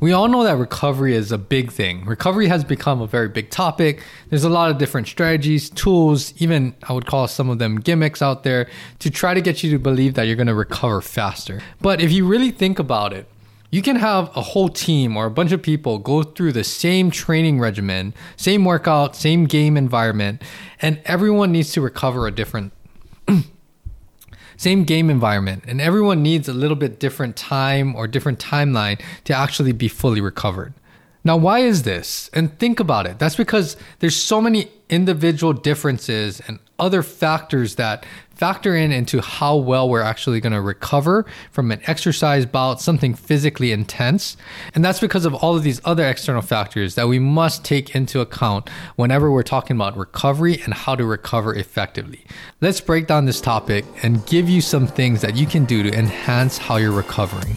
We all know that recovery is a big thing. Recovery has become a very big topic. There's a lot of different strategies, tools, even I would call some of them gimmicks out there to try to get you to believe that you're going to recover faster. But if you really think about it, you can have a whole team or a bunch of people go through the same training regimen, same workout, same game environment, and everyone needs to recover a different same game environment, and everyone needs a little bit different time or different timeline to actually be fully recovered. Now, why is this? And think about it. That's because there's so many individual differences and other factors that factor in into how well we're actually going to recover from an exercise bout, something physically intense. And that's because of all of these other external factors that we must take into account whenever we're talking about recovery and how to recover effectively. Let's break down this topic and give you some things that you can do to enhance how you're recovering.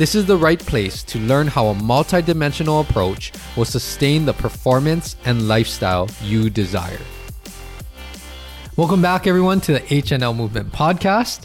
This is the right place to learn how a multidimensional approach will sustain the performance and lifestyle you desire. Welcome back, everyone, to the HNL Movement Podcast.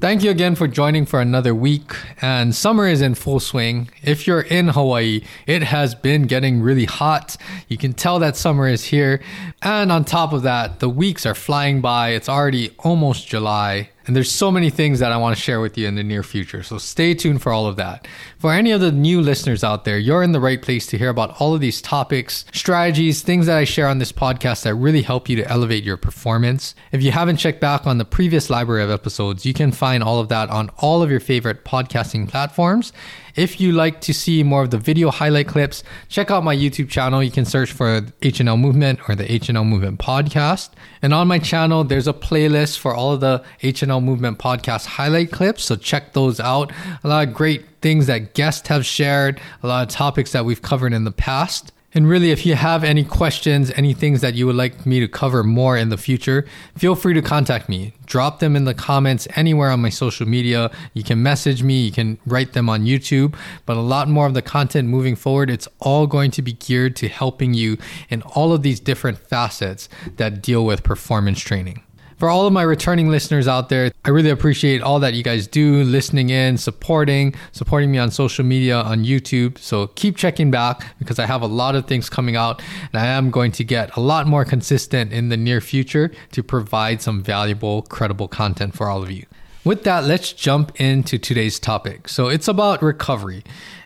Thank you again for joining for another week. And summer is in full swing. If you're in Hawaii, it has been getting really hot. You can tell that summer is here. And on top of that, the weeks are flying by. It's already almost July. And there's so many things that I want to share with you in the near future. So stay tuned for all of that. For any of the new listeners out there, you're in the right place to hear about all of these topics, strategies, things that I share on this podcast that really help you to elevate your performance. If you haven't checked back on the previous library of episodes, you can find all of that on all of your favorite podcasting platforms. If you like to see more of the video highlight clips, check out my YouTube channel. You can search for HNL Movement or the HNL Movement Podcast. And on my channel, there's a playlist for all of the HNL Movement Podcast highlight clips. So check those out. A lot of great things that guests have shared, a lot of topics that we've covered in the past. And really, if you have any questions, any things that you would like me to cover more in the future, feel free to contact me. Drop them in the comments anywhere on my social media. You can message me, you can write them on YouTube. But a lot more of the content moving forward, it's all going to be geared to helping you in all of these different facets that deal with performance training for all of my returning listeners out there, I really appreciate all that you guys do, listening in, supporting, supporting me on social media, on YouTube. So keep checking back because I have a lot of things coming out and I am going to get a lot more consistent in the near future to provide some valuable, credible content for all of you. With that, let's jump into today's topic. So it's about recovery.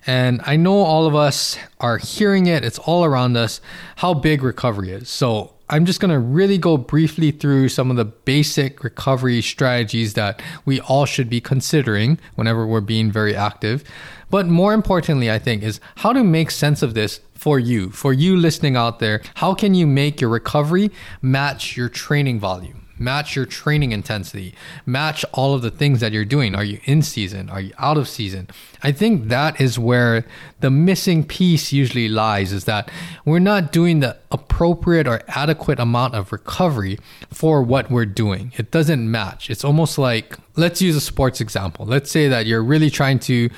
And I know all of us are hearing it, it's all around us, how big recovery is. So I'm just going to really go briefly through some of the basic recovery strategies that we all should be considering whenever we're being very active. But more importantly, I think, is how to make sense of this for you, for you listening out there. How can you make your recovery match your training volume? Match your training intensity, match all of the things that you're doing. Are you in season? Are you out of season? I think that is where the missing piece usually lies is that we're not doing the appropriate or adequate amount of recovery for what we're doing. It doesn't match. It's almost like, let's use a sports example. Let's say that you're really trying to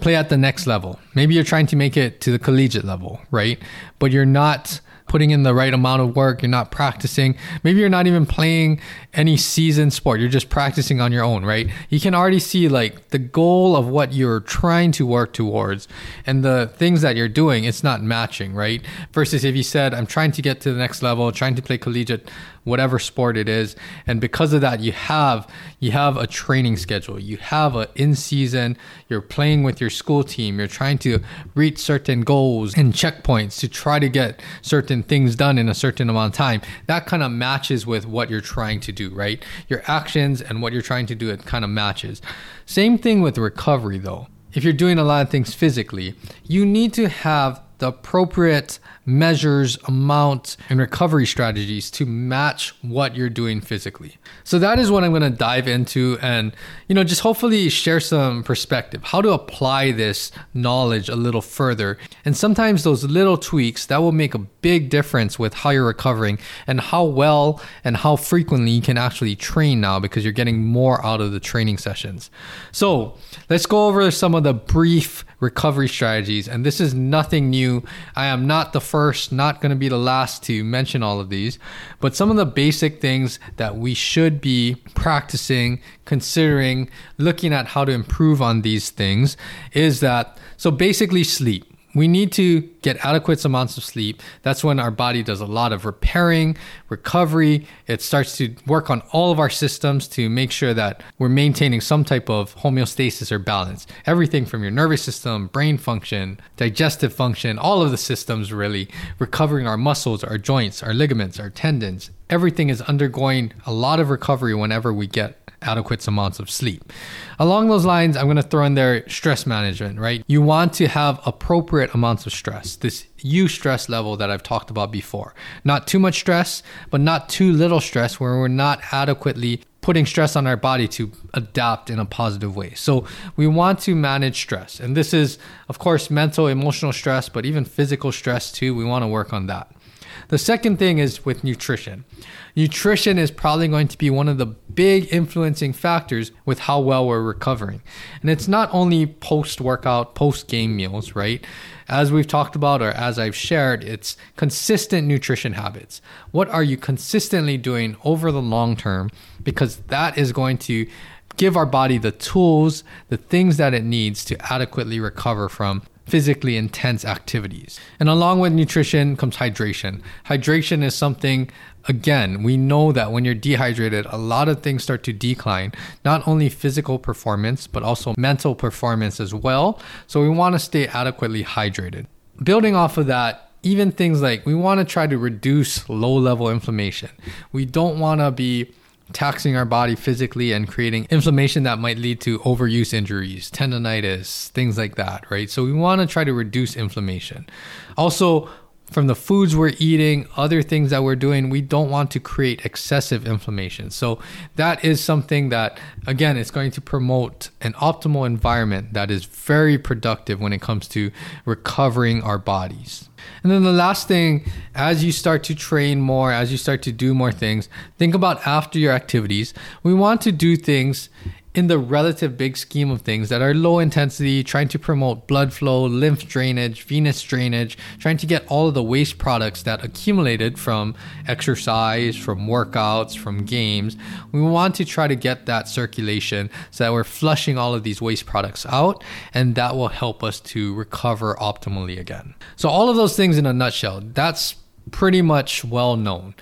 play at the next level. Maybe you're trying to make it to the collegiate level, right? But you're not putting in the right amount of work, you're not practicing. Maybe you're not even playing any season sport. You're just practicing on your own, right? You can already see like the goal of what you're trying to work towards and the things that you're doing, it's not matching, right? Versus if you said, I'm trying to get to the next level, trying to play collegiate whatever sport it is. And because of that you have you have a training schedule. You have a in season you're playing with your school team. You're trying to reach certain goals and checkpoints to try to get certain things done in a certain amount of time. That kind of matches with what you're trying to do right? Your actions and what you're trying to do it kind of matches. Same thing with recovery though. If you're doing a lot of things physically, you need to have the appropriate measures, amounts, and recovery strategies to match what you're doing physically. So that is what I'm going to dive into and, you know, just hopefully share some perspective, how to apply this knowledge a little further. And sometimes those little tweaks that will make a big difference with how you're recovering and how well and how frequently you can actually train now because you're getting more out of the training sessions. So let's go over some of the brief recovery strategies. And this is nothing new. I am not the first, not going to be the last to mention all of these, but some of the basic things that we should be practicing, considering, looking at how to improve on these things is that so basically sleep we need to get adequate amounts of sleep. That's when our body does a lot of repairing, recovery. It starts to work on all of our systems to make sure that we're maintaining some type of homeostasis or balance. Everything from your nervous system, brain function, digestive function, all of the systems really, recovering our muscles, our joints, our ligaments, our tendons. Everything is undergoing a lot of recovery whenever we get adequate amounts of sleep. Along those lines, I'm going to throw in there stress management, right? You want to have appropriate amounts of stress, this eustress level that I've talked about before. Not too much stress, but not too little stress where we're not adequately putting stress on our body to adapt in a positive way. So we want to manage stress. And this is, of course, mental, emotional stress, but even physical stress too. We want to work on that. The second thing is with nutrition. Nutrition is probably going to be one of the big influencing factors with how well we're recovering. And it's not only post workout, post game meals, right? As we've talked about or as I've shared, it's consistent nutrition habits. What are you consistently doing over the long term? Because that is going to give our body the tools, the things that it needs to adequately recover from physically intense activities. And along with nutrition comes hydration. Hydration is something, again, we know that when you're dehydrated, a lot of things start to decline, not only physical performance, but also mental performance as well. So we want to stay adequately hydrated. Building off of that, even things like we want to try to reduce low level inflammation. We don't want to be taxing our body physically and creating inflammation that might lead to overuse injuries, tendonitis, things like that, right? So we want to try to reduce inflammation. Also, from the foods we're eating, other things that we're doing, we don't want to create excessive inflammation. So that is something that, again, is going to promote an optimal environment that is very productive when it comes to recovering our bodies. And then the last thing, as you start to train more, as you start to do more things, think about after your activities. We want to do things in the relative big scheme of things that are low intensity, trying to promote blood flow, lymph drainage, venous drainage, trying to get all of the waste products that accumulated from exercise, from workouts, from games. We want to try to get that circulation so that we're flushing all of these waste products out, and that will help us to recover optimally again. So, all of those things in a nutshell, that's pretty much well known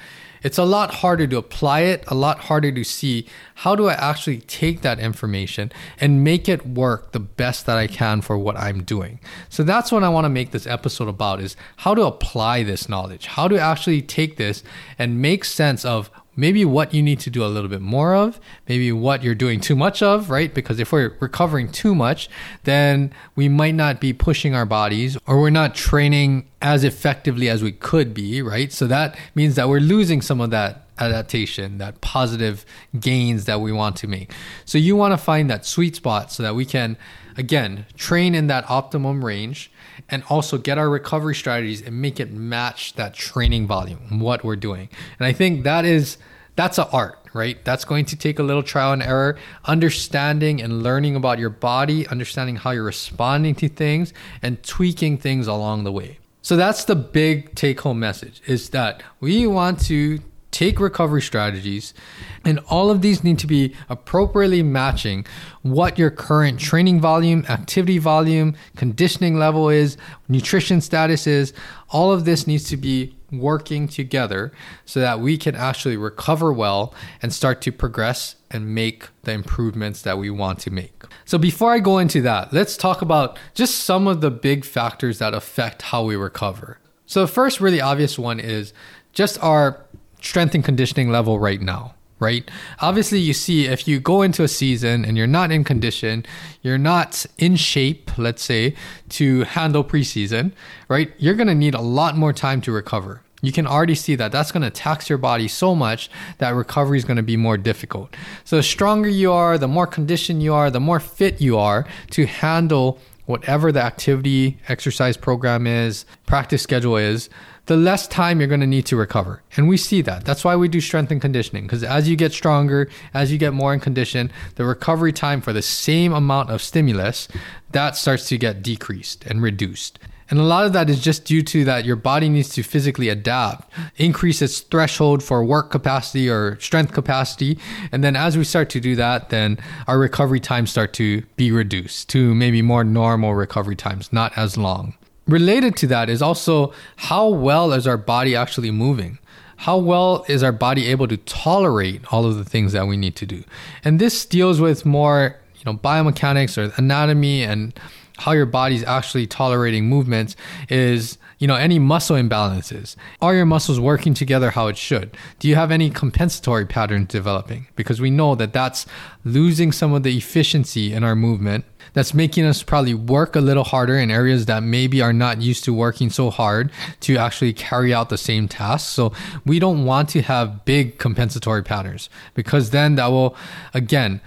it's a lot harder to apply it, a lot harder to see how do I actually take that information and make it work the best that I can for what I'm doing. So that's what I want to make this episode about is how to apply this knowledge, how to actually take this and make sense of maybe what you need to do a little bit more of, maybe what you're doing too much of, right? Because if we're recovering too much, then we might not be pushing our bodies or we're not training as effectively as we could be, right? So that means that we're losing some of that adaptation, that positive gains that we want to make. So you want to find that sweet spot so that we can, again, train in that optimum range and also get our recovery strategies and make it match that training volume, what we're doing. And I think that is that's an art, right? That's going to take a little trial and error, understanding and learning about your body, understanding how you're responding to things and tweaking things along the way. So that's the big take home message is that we want to take recovery strategies, and all of these need to be appropriately matching what your current training volume, activity volume, conditioning level is, nutrition status is. All of this needs to be working together so that we can actually recover well and start to progress and make the improvements that we want to make. So, before I go into that, let's talk about just some of the big factors that affect how we recover. So, the first really obvious one is just our strength and conditioning level right now. right? Obviously, you see if you go into a season and you're not in condition, you're not in shape, let's say, to handle preseason, right? You're going to need a lot more time to recover. You can already see that that's going to tax your body so much that recovery is going to be more difficult. So, the stronger you are, the more conditioned you are, the more fit you are to handle whatever the activity, exercise program is, practice schedule is, the less time you're going to need to recover. And we see that. That's why we do strength and conditioning because as you get stronger, as you get more in condition, the recovery time for the same amount of stimulus, that starts to get decreased and reduced. And a lot of that is just due to that your body needs to physically adapt, increase its threshold for work capacity or strength capacity. And then as we start to do that, then our recovery times start to be reduced to maybe more normal recovery times, not as long. Related to that is also how well is our body actually moving? How well is our body able to tolerate all of the things that we need to do? And this deals with more, you know, biomechanics or anatomy and how your body's actually tolerating movements is you know any muscle imbalances are your muscles working together how it should do you have any compensatory patterns developing because we know that that's losing some of the efficiency in our movement that's making us probably work a little harder in areas that maybe are not used to working so hard to actually carry out the same task so we don't want to have big compensatory patterns because then that will again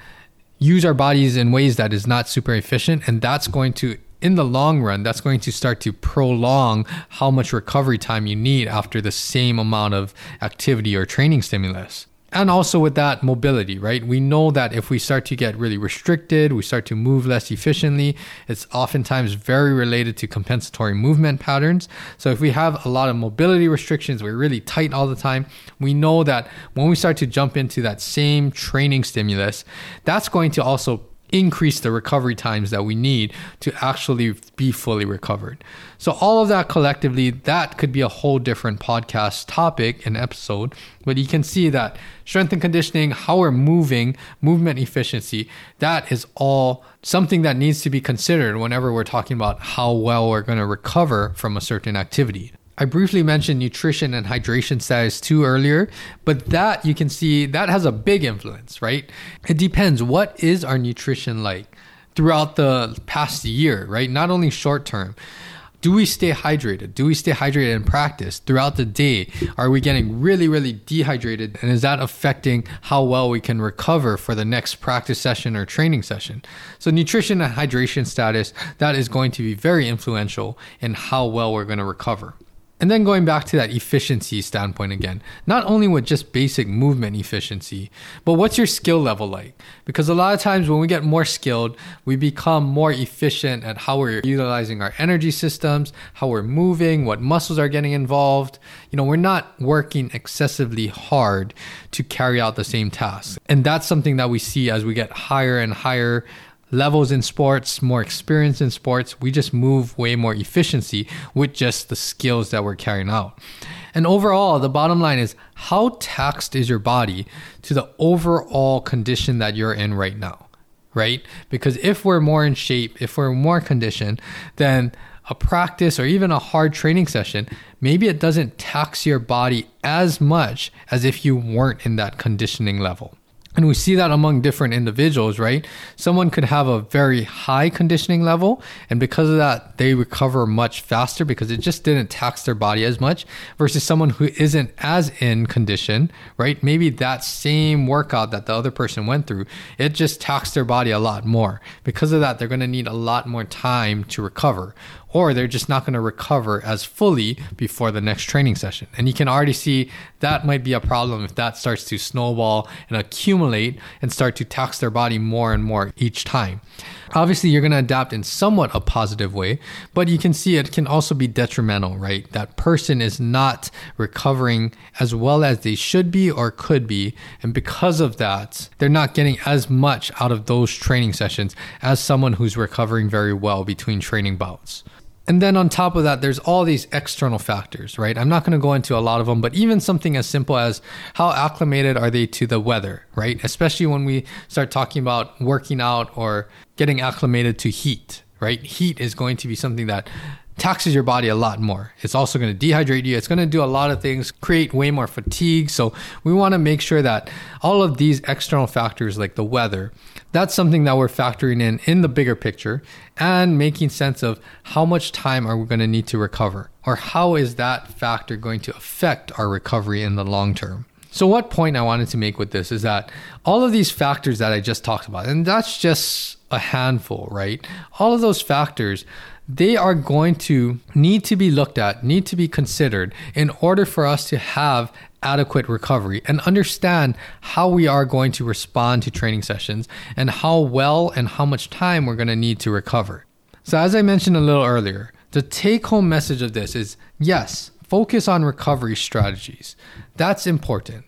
use our bodies in ways that is not super efficient. And that's going to in the long run that's going to start to prolong how much recovery time you need after the same amount of activity or training stimulus and also with that mobility, right? We know that if we start to get really restricted, we start to move less efficiently, it's oftentimes very related to compensatory movement patterns. So if we have a lot of mobility restrictions, we're really tight all the time, we know that when we start to jump into that same training stimulus, that's going to also increase the recovery times that we need to actually be fully recovered. So all of that collectively, that could be a whole different podcast topic and episode, but you can see that strength and conditioning, how we're moving, movement efficiency, that is all something that needs to be considered whenever we're talking about how well we're going to recover from a certain activity. I briefly mentioned nutrition and hydration status too earlier, but that you can see that has a big influence, right? It depends. What is our nutrition like throughout the past year, right? Not only short term. Do we stay hydrated? Do we stay hydrated in practice throughout the day? Are we getting really, really dehydrated? And is that affecting how well we can recover for the next practice session or training session? So, nutrition and hydration status, that is going to be very influential in how well we're going to recover. And then going back to that efficiency standpoint again, not only with just basic movement efficiency, but what's your skill level like? Because a lot of times when we get more skilled, we become more efficient at how we're utilizing our energy systems, how we're moving, what muscles are getting involved. You know, we're not working excessively hard to carry out the same tasks. And that's something that we see as we get higher and higher levels in sports, more experience in sports, we just move way more efficiency with just the skills that we're carrying out. And overall, the bottom line is how taxed is your body to the overall condition that you're in right now, right? Because if we're more in shape, if we're more conditioned, then a practice or even a hard training session, maybe it doesn't tax your body as much as if you weren't in that conditioning level. And we see that among different individuals, right? Someone could have a very high conditioning level, and because of that, they recover much faster because it just didn't tax their body as much, versus someone who isn't as in condition, right? Maybe that same workout that the other person went through, it just taxed their body a lot more. Because of that, they're to need a lot more time to recover or they're just not going to recover as fully before the next training session. And you can already see that might be a problem if that starts to snowball and accumulate and start to tax their body more and more each time. Obviously, you're going to adapt in somewhat a positive way, but you can see it can also be detrimental, right? That person is not recovering as well as they should be or could be. And because of that, they're not getting as much out of those training sessions as someone who's recovering very well between training bouts. And then on top of that, there's all these external factors, right? I'm not going to go into a lot of them, but even something as simple as how acclimated are they to the weather, right? Especially when we start talking about working out or getting acclimated to heat, right? Heat is going to be something that taxes your body a lot more. It's also going to dehydrate you. It's going to do a lot of things, create way more fatigue. So we want to make sure that all of these external factors like the weather, that's something that we're factoring in in the bigger picture and making sense of how much time are we going to need to recover or how is that factor going to affect our recovery in the long term. So, what point I wanted to make with this is that all of these factors that I just talked about, and that's just a handful, right? All of those factors, they are going to need to be looked at, need to be considered in order for us to have adequate recovery and understand how we are going to respond to training sessions and how well and how much time we're going to need to recover. So, as I mentioned a little earlier, the take home message of this is yes, focus on recovery strategies. That's important.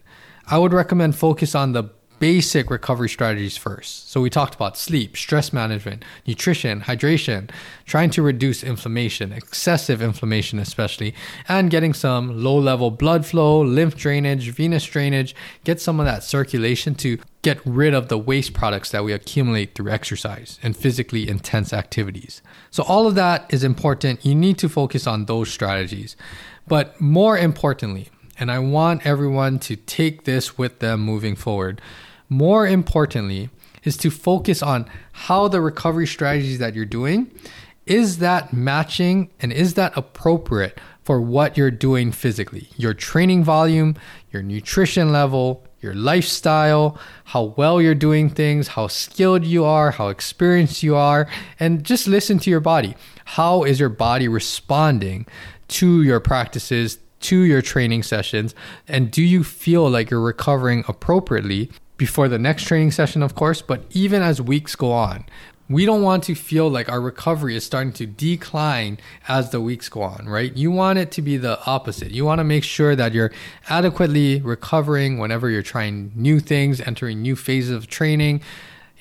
I would recommend focus on the basic recovery strategies first. So we talked about sleep, stress management, nutrition, hydration, trying to reduce inflammation, excessive inflammation especially, and getting some low-level blood flow, lymph drainage, venous drainage, get some of that circulation to get rid of the waste products that we accumulate through exercise and physically intense activities. So all of that is important. You need to focus on those strategies. But more importantly, and I want everyone to take this with them moving forward more importantly, is to focus on how the recovery strategies that you're doing is that matching and is that appropriate for what you're doing physically? Your training volume your nutrition level your lifestyle how well you're doing things how skilled you are how experienced you are and just listen to your body. How is your body responding to your practices to your training sessions and do you feel like you're recovering appropriately before the next training session, of course, but even as weeks go on. We don't want to feel like our recovery is starting to decline as the weeks go on, right? You want it to be the opposite. You want to make sure that you're adequately recovering whenever you're trying new things, entering new phases of training,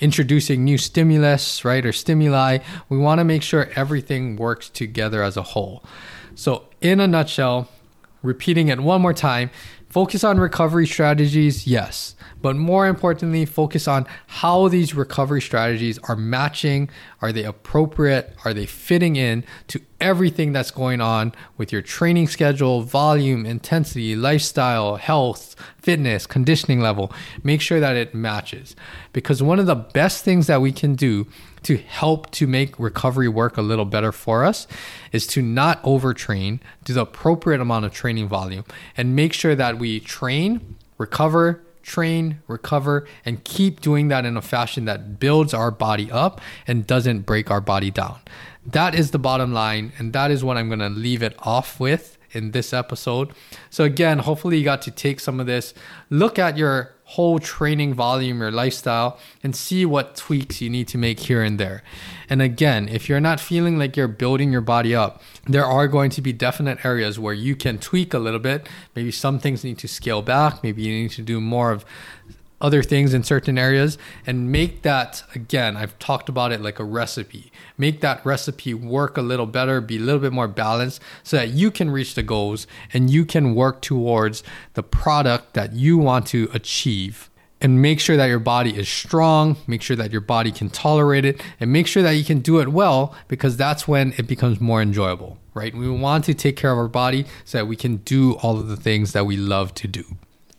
introducing new stimulus, right, or stimuli. We want to make sure everything works together as a whole. So, in a nutshell, repeating it one more time, focus on recovery strategies, yes but more importantly, focus on how these recovery strategies are matching. Are they appropriate? Are they fitting in to everything that's going on with your training schedule, volume, intensity, lifestyle, health, fitness, conditioning level? Make sure that it matches. Because one of the best things that we can do to help to make recovery work a little better for us is to not overtrain, do the appropriate amount of training volume, and make sure we train, recover, train, recover, and keep doing that in a fashion that builds our body up and doesn't break our body down. That is the bottom line, and that is what I'm going to leave it off with in this episode. So, again, hopefully, you got to take some of this, look at your whole training volume, your lifestyle, and see what tweaks you need to make here and there. And again, if you're not feeling like you're building your body up, there are going to be definite areas where you can tweak a little bit. Maybe some things need to scale back. Maybe you need to do more of other things in certain areas and make that again i've talked about it like a recipe make that recipe work a little better be a little bit more balanced so that you can reach the goals and you can work towards the product that you want to achieve and make sure that your body is strong, make sure that your body can tolerate it, and make sure that you can do it well because that's when it becomes more enjoyable, right? We want to take care of our body so that we can do all of the things that we love to do.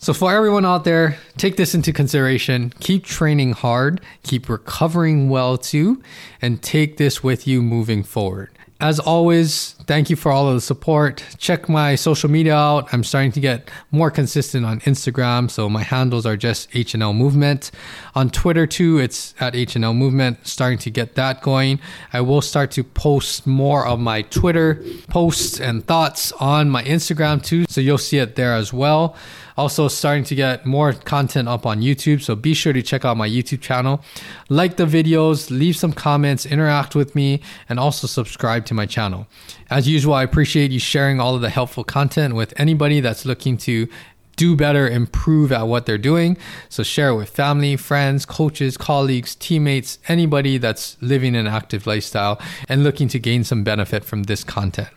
So, for everyone out there, take this into consideration. Keep training hard, keep recovering well too, and take this with you moving forward. As always, thank you for all of the support. Check my social media out. I'm starting to get more consistent on Instagram, so my handles are just HNL Movement. On Twitter too, it's at HNL Movement. Starting to get that going. I will start to post more of my Twitter posts and thoughts on my Instagram too, so you'll see it there as well. Also, starting to get more content up on YouTube, so be sure to check out my YouTube channel. Like the videos, leave some comments, interact with me, and also subscribe to my channel. As usual, I appreciate you sharing all of the helpful content with anybody that's looking to do better, improve at what they're doing. So share it with family, friends, coaches, colleagues, teammates, anybody that's living an active lifestyle and looking to gain some benefit from this content.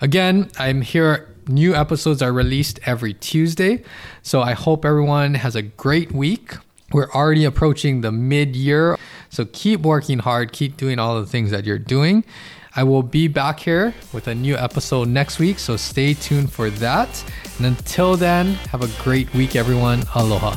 Again, I'm here New episodes are released every Tuesday. So I hope everyone has a great week. We're already approaching the mid year. So keep working hard, keep doing all the things that you're doing. I will be back here with a new episode next week, so stay tuned for that. And until then, have a great week, everyone. Aloha.